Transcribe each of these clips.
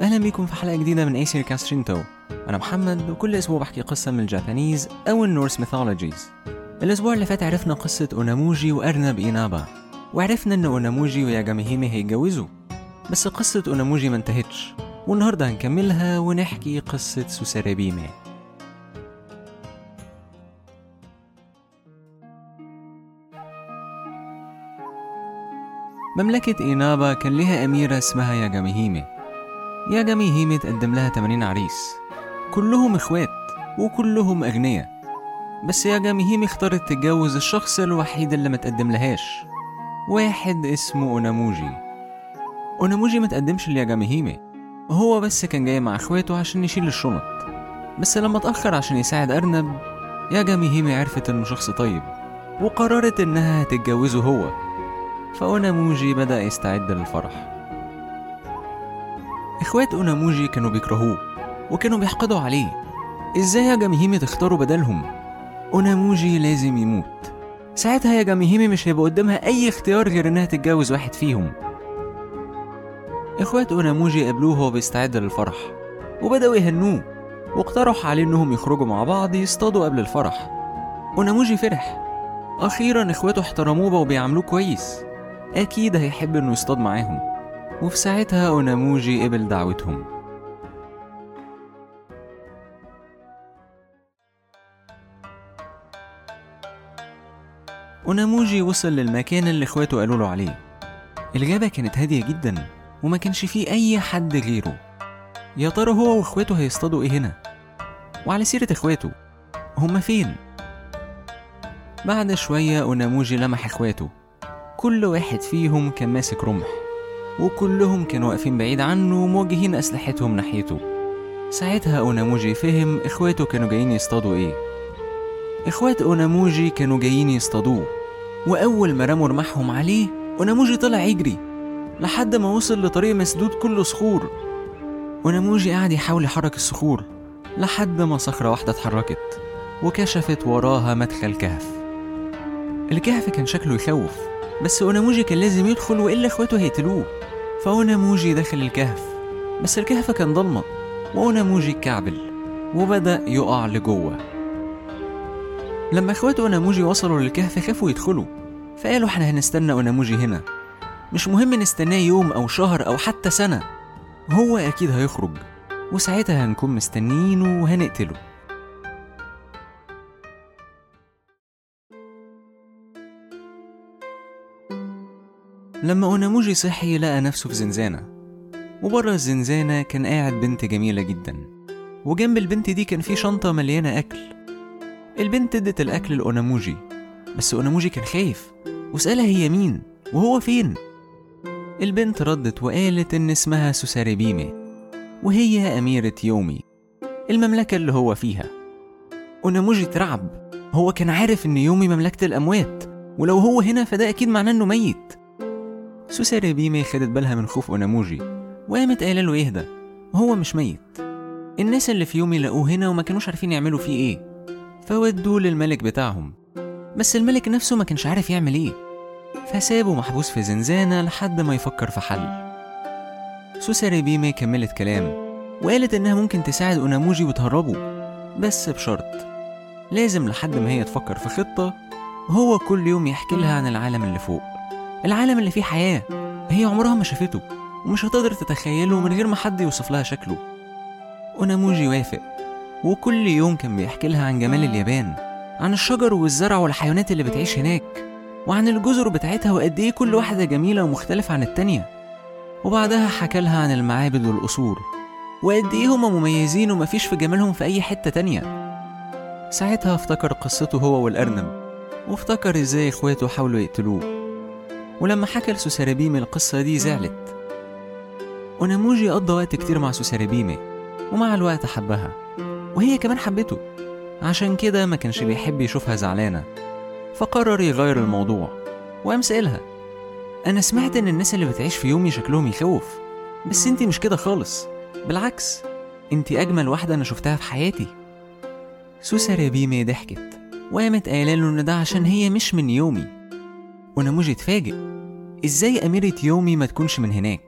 أهلا بيكم في حلقة جديدة من Aesir Cast Shinto أنا محمد وكل أسبوع بحكي قصة من ال Japanese أو ال Norse mythologies. الأسبوع اللي فات عرفنا قصة أوناموجي وأرنب إينابا وعرفنا إن أوناموجي وياجاميهيمي هيتجوزوا. بس قصة أوناموجي ما انتهتش والنهاردة هنكملها ونحكي قصة سوساريبيمي مملكة إينابا كان لها أميرة اسمها ياجاميهيمي ياجاميهيمي تقدم لها 80 عريس. كلهم إخوات وكلهم أغنياء. بس ياجاميهيمي اختارت تتجوز الشخص الوحيد اللي ما تقدم لهاش. واحد اسمه أوناموجي. أوناموجي ما تقدمش لياجاميهيمي هو بس كان جاي مع إخواته عشان يشيل الشنط. بس لما اتأخر عشان يساعد أرنب ياجاميهيمي عرفت إنه شخص طيب وقررت إنها هتتجوزه هو. فأوناموجي بدأ يستعد للفرح. إخوات أوناموجي كانوا بيكرهوه وكانوا بيحقدوا عليه. إزاي يا جاميهيمي تختاروا بدلهم؟ أوناموجي لازم يموت. ساعتها يا جاميهيمي مش هيبقى قدامها أي اختيار غير إنها تتجوز واحد فيهم. إخوات أوناموجي قابلوه وهو بيستعد للفرح وبدأوا يهنوه واقترحوا عليه إنهم يخرجوا مع بعض يصطادوا قبل الفرح. أوناموجي فرح. أخيرا إخواته احترموه وبقوا بيعاملوه كويس. أكيد هيحب إنه يصطاد معاهم. وفي ساعتها أوناموجي قبل دعوتهم. أوناموجي وصل للمكان اللي إخواته قالوا له عليه. الغابة كانت هادية جدا وما كانش فيه أي حد غيره. يا ترى هو وإخواته هيصطادوا إيه هنا؟ وعلى سيرة إخواته هما فين؟ بعد شوية أوناموجي لمح إخواته. كل واحد فيهم كان ماسك رمح. وكلهم كانوا واقفين بعيد عنه وموجهين أسلحتهم ناحيته. ساعتها أوناموجي فهم إخواته كانوا جايين يصطادوا إيه؟ إخوات أوناموجي كانوا جايين يصطادوه. وأول ما رموا رمحهم عليه أوناموجي طلع يجري لحد ما وصل لطريق مسدود كله صخور. أوناموجي قعد يحاول يحرك الصخور لحد ما صخرة واحدة اتحركت وكشفت وراها مدخل كهف. الكهف كان شكله يخوف بس أوناموجي كان لازم يدخل وإلا إخواته هيقتلوه. فأوناموجي دخل الكهف. بس الكهف كان ضلمة وأوناموجي اتكعبل وبدأ يقع لجوه. لما إخوات أوناموجي وصلوا للكهف خافوا يدخلوا فقالوا إحنا هنستنى أوناموجي هنا. مش مهم نستناه يوم أو شهر أو حتى سنة هو أكيد هيخرج وساعتها هنكون مستنيينه وهنقتله. لما أوناموجي صحي لقى نفسه في زنزانة. وبره الزنزانة كان قاعد بنت جميلة جدا. وجنب البنت دي كان في شنطة مليانة أكل. البنت ادت الأكل لأوناموجي. بس أوناموجي كان خايف. وسألها هي مين؟ وهو فين؟ البنت ردت وقالت إن اسمها سوساريبيمي. وهي أميرة يومي. المملكة اللي هو فيها. أوناموجي اترعب هو كان عارف إن يومي مملكة الأموات. ولو هو هنا فده أكيد معناه إنه ميت. سوساريبيمي خدت بالها من خوف أوناموجي وقامت قايلة له يهدى وهو مش ميت. الناس اللي في يومي لقوه هنا وما كانوش عارفين يعملوا فيه إيه. فودوه للملك بتاعهم. بس الملك نفسه ما كانش عارف يعمل إيه. فسابه محبوس في زنزانة لحد ما يفكر في حل. سوساريبيمي كملت كلام وقالت إنها ممكن تساعد أوناموجي وتهربه. بس بشرط لازم لحد ما هي تفكر في خطة هو كل يوم يحكي لها عن العالم اللي فوق. العالم اللي فيه حياة هي عمرها ما شافته ومش هتقدر تتخيله من غير ما حد يوصف لها شكله. أوناموجي وافق وكل يوم كان بيحكي لها عن جمال اليابان عن الشجر والزرع والحيوانات اللي بتعيش هناك وعن الجزر بتاعتها وقد إيه كل واحدة جميلة ومختلفة عن التانية. وبعدها حكى لها عن المعابد والقصور وقد إيه هما مميزين ومفيش في جمالهم في أي حتة تانية. ساعتها افتكر قصته هو والأرنب وافتكر إزاي إخواته حاولوا يقتلوه. ولما حكى لسوساريبيمي القصة دي زعلت. أوناموجي قضى وقت كتير مع سوساريبيمي ومع الوقت حبها. وهي كمان حبته. عشان كده ما كانش بيحب يشوفها زعلانة. فقرر يغير الموضوع وقام سألها أنا سمعت إن الناس اللي بتعيش في يومي شكلهم يخوف بس انتي مش كده خالص. بالعكس انتي أجمل واحدة أنا شفتها في حياتي. سوسة ريبيمي ضحكت وقامت قايلة له إن ده عشان هي مش من يومي. ونموذج اتفاجئ إزاي أميرة يومي ما تكونش من هناك؟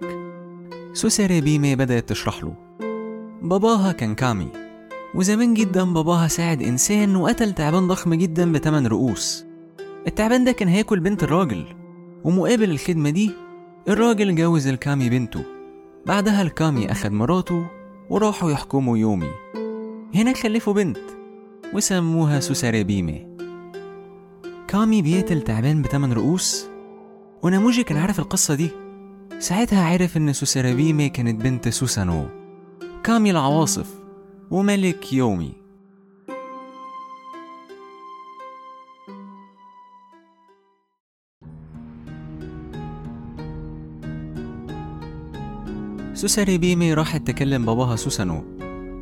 سوساري بيمي بدأت تشرح له. باباها كان كامي وزمان جدا باباها ساعد إنسان وقتل تعبان ضخم جدا بتمن رؤوس. التعبان ده كان هياكل بنت الراجل ومقابل الخدمة دي الراجل جوز الكامي بنته. بعدها الكامي أخد مراته وراحوا يحكموا يومي. هنا خلفوا بنت وسموها سوساري بيمي كامي بيقتل تعبان بتمن رؤوس وناموجي كان عارف القصة دي. ساعتها عرف إن سوسارابيمي كانت بنت سوسانو. كامي العواصف وملك يومي. سوساري بيمي راحت تكلم باباها سوسانو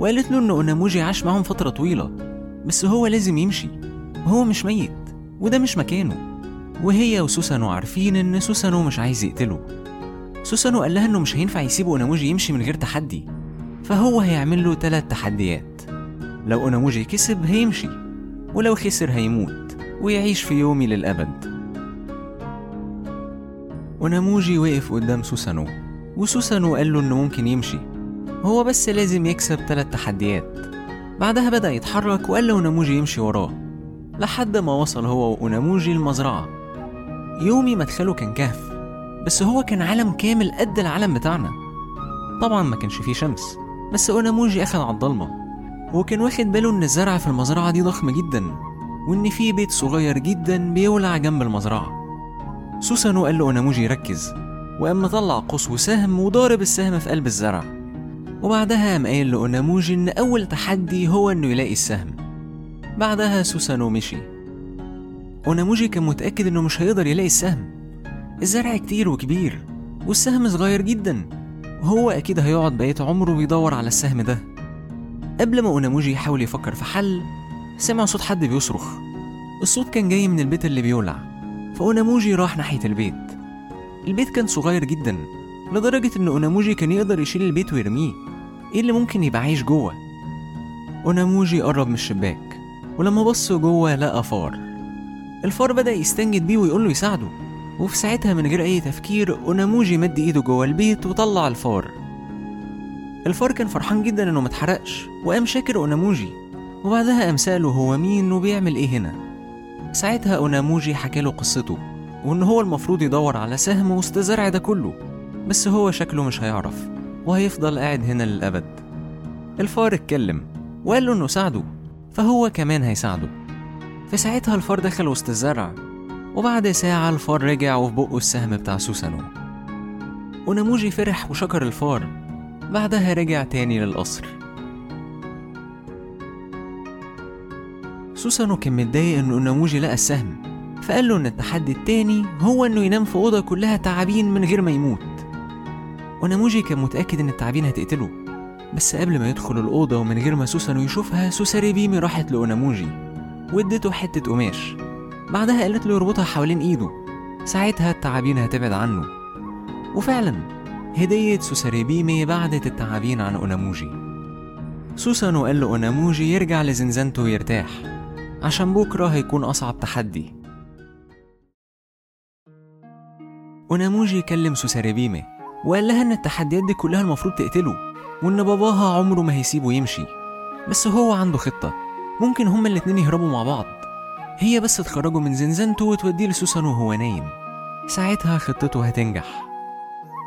وقالت له إن أوناموجي عاش معاهم فترة طويلة بس هو لازم يمشي وهو مش ميت. وده مش مكانه. وهي وسوسانو عارفين إن سوسانو مش عايز يقتله. سوسانو قال لها إنه مش هينفع يسيب أوناموجي يمشي من غير تحدي. فهو هيعمل له تلات تحديات. لو أوناموجي كسب هيمشي ولو خسر هيموت ويعيش في يومي للأبد. أوناموجي وقف قدام سوسانو وسوسانو قال له إنه ممكن يمشي. هو بس لازم يكسب تلات تحديات. بعدها بدأ يتحرك وقال لأوناموجي يمشي وراه. لحد ما وصل هو وأوناموجي المزرعة. يومي مدخله كان كهف بس هو كان عالم كامل قد العالم بتاعنا. طبعا ما كانش فيه شمس بس أوناموجي أخد على الضلمة. وكان واخد باله إن الزرع في المزرعة دي ضخم جدا وإن في بيت صغير جدا بيولع جنب المزرعة. سوسانو قال له أوناموجي ركز وقام مطلع قوس وسهم وضارب السهم في قلب الزرع. وبعدها قام قايل لأوناموجي إن أول تحدي هو إنه يلاقي السهم. بعدها سوسانو مشي أوناموجي كان متأكد إنه مش هيقدر يلاقي السهم. الزرع كتير وكبير والسهم صغير جدا. وهو أكيد هيقعد بقية عمره بيدور على السهم ده. قبل ما أوناموجي يحاول يفكر في حل سمع صوت حد بيصرخ. الصوت كان جاي من البيت اللي بيولع فأوناموجي راح ناحية البيت. البيت كان صغير جدا لدرجة إن أوناموجي كان يقدر يشيل البيت ويرميه. إيه اللي ممكن يبقى عايش جوه؟ أوناموجي قرب من الشباك. ولما بص جوه لقى فار. الفار بدأ يستنجد بيه ويقول له يساعده وفي ساعتها من غير أي تفكير أوناموجي مد إيده جوه البيت وطلع الفار. الفار كان فرحان جدا إنه متحرقش وقام شاكر أوناموجي وبعدها قام سأله هو مين وبيعمل إيه هنا. ساعتها أوناموجي حكاله قصته وإن هو المفروض يدور على سهم وسط الزرع ده كله بس هو شكله مش هيعرف وهيفضل قاعد هنا للأبد. الفار اتكلم وقال له إنه ساعده فهو كمان هيساعده. في ساعتها الفار دخل وسط الزرع وبعد ساعة الفار رجع وفي بقه السهم بتاع سوسانو. وناموجي فرح وشكر الفار. بعدها رجع تاني للقصر. سوسانو كان متضايق إن أوناموجي لقى السهم فقال له إن التحدي التاني هو إنه ينام في أوضة كلها تعابين من غير ما يموت. أوناموجي كان متأكد إن التعابين هتقتله. بس قبل ما يدخل الأوضة ومن غير ما سوسانو يشوفها سوساري بيمي راحت لأوناموجي وادته حتة قماش. بعدها قالت له يربطها حوالين إيده. ساعتها التعابين هتبعد عنه. وفعلا هدية سوساري بيمي بعدت التعابين عن أوناموجي. سوسانو قال لأوناموجي يرجع لزنزانته ويرتاح. عشان بكرة هيكون أصعب تحدي. أوناموجي كلم سوساري بيمي وقال لها إن التحديات دي كلها المفروض تقتله. وإن باباها عمره ما هيسيبه يمشي. بس هو عنده خطة. ممكن هما الاتنين يهربوا مع بعض. هي بس تخرجه من زنزانته وتوديه لسوسانو وهو نايم. ساعتها خطته هتنجح.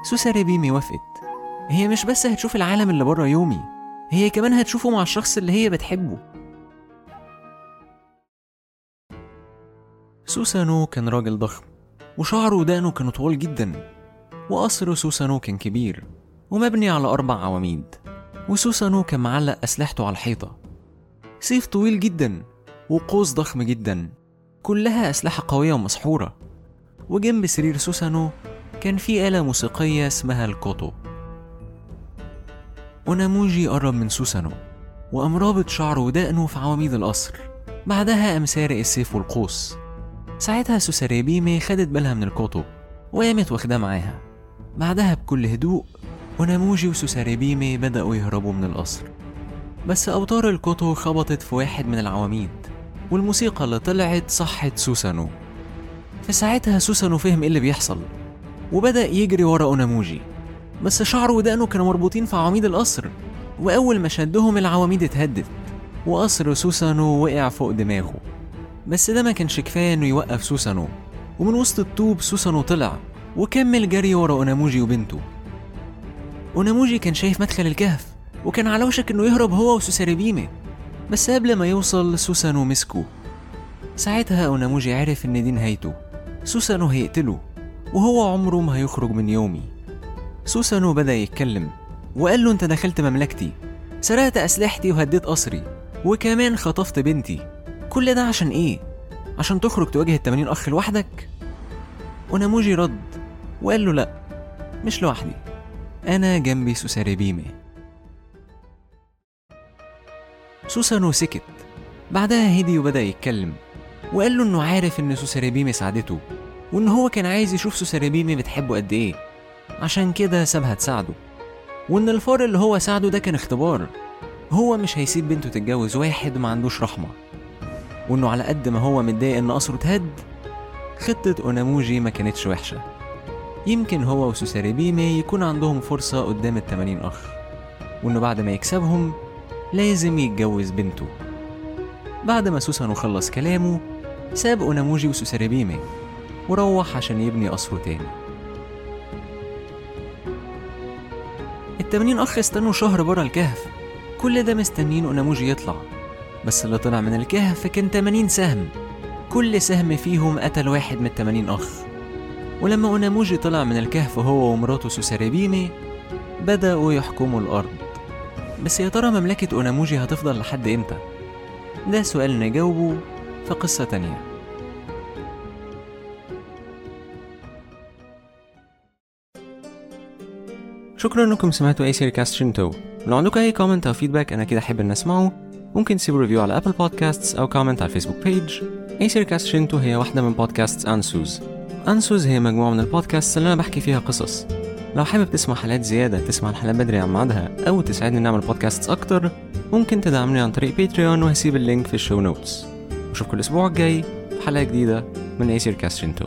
سوساري بيمي وافقت. هي مش بس هتشوف العالم اللي بره يومي. هي كمان هتشوفه مع الشخص اللي هي بتحبه. سوسانو كان راجل ضخم. وشعره ودقنه كانوا طوال جدا. وقصر سوسانو كان كبير. ومبني على أربع عواميد وسوسانو كان معلق أسلحته على الحيطة. سيف طويل جدا وقوس ضخم جدا كلها أسلحة قوية ومسحورة. وجنب سرير سوسانو كان في آلة موسيقية اسمها الكوتو. وناموجي قرب من سوسانو وقام رابط شعره ودقنه في عواميد القصر. بعدها قام سارق السيف والقوس. ساعتها سوساريبيمي خدت بالها من الكوتو وقامت واخداه معاها. بعدها بكل هدوء وناموجي وسوساريبيمي بدأوا يهربوا من القصر. بس أوتار الكوتو خبطت في واحد من العواميد والموسيقى اللي طلعت صحت سوسانو. في ساعتها سوسانو فهم إيه اللي بيحصل وبدأ يجري ورا أوناموجي. بس شعره ودقنه كانوا مربوطين في عواميد القصر وأول ما شدهم العواميد اتهدت وقصر سوسانو وقع فوق دماغه. بس ده ما كانش كفاية إنه يوقف سوسانو. ومن وسط الطوب سوسانو طلع وكمل جري ورا أوناموجي وبنته. أوناموجي كان شايف مدخل الكهف وكان على وشك إنه يهرب هو وسوساريبيمي بس قبل ما يوصل سوسانو مسكه ساعتها أوناموجي عرف إن دي نهايته. سوسانو هيقتله وهو عمره ما هيخرج من يومي. سوسانو بدأ يتكلم وقال له أنت دخلت مملكتي. سرقت أسلحتي وهديت قصري وكمان خطفت بنتي. كل ده عشان إيه؟ عشان تخرج تواجه التمانين أخ لوحدك؟ أوناموجي رد وقال له لأ مش لوحدي. أنا جنبي سوساريبيمي سوسانو سكت. بعدها هدي وبدأ يتكلم وقال له إنه عارف إن سوساريبيمي ساعدته وإن هو كان عايز يشوف سوساريبيمي بتحبه قد إيه. عشان كده سابها تساعده. وإن الفار اللي هو ساعده ده كان اختبار. هو مش هيسيب بنته تتجوز واحد ما عندوش رحمة. وإنه على قد ما هو متضايق إن قصره اتهد خطة أوناموجي ما كانتش وحشة. يمكن هو وسوساريبيمي يكون عندهم فرصة قدام التمانين أخ. وإنه بعد ما يكسبهم لازم يتجوز بنته. بعد ما سوسانو خلص كلامه ساب أوناموجي وسوساريبيمي وروح عشان يبني قصره تاني. التمانين أخ استنوا شهر برا الكهف. كل ده مستنين أوناموجي يطلع. بس اللي طلع من الكهف كان 80 سهم. كل سهم فيهم قتل واحد من التمانين أخ. ولما أوناموجي طلع من الكهف هو ومراته سوساريبيمي بدأوا يحكموا الأرض. بس يا ترى مملكة أوناموجي هتفضل لحد إمتى؟ ده سؤال نجاوبه في قصة تانية. شكرا انكم سمعتوا Aesir Cast Shinto لو عندكم أي comment أو feedback أنا كده أحب إن أسمعه. ممكن تسيبوا review على Apple Podcasts أو comment على ال Facebook page Aesir Cast Shinto هي واحدة من podcast Ansuz Ansuz هي مجموعة من البودكاست اللي أنا بحكي فيها قصص. لو حابب تسمع حلقات زيادة تسمع الحلقات بدري عن ميعادها أو تساعدني نعمل بودكاست أكتر ممكن تدعمني عن طريق Patreon وهسيب ال link في ال show notes أشوفكم الأسبوع الجاي في حلقة جديدة من Aesir Cast Shinto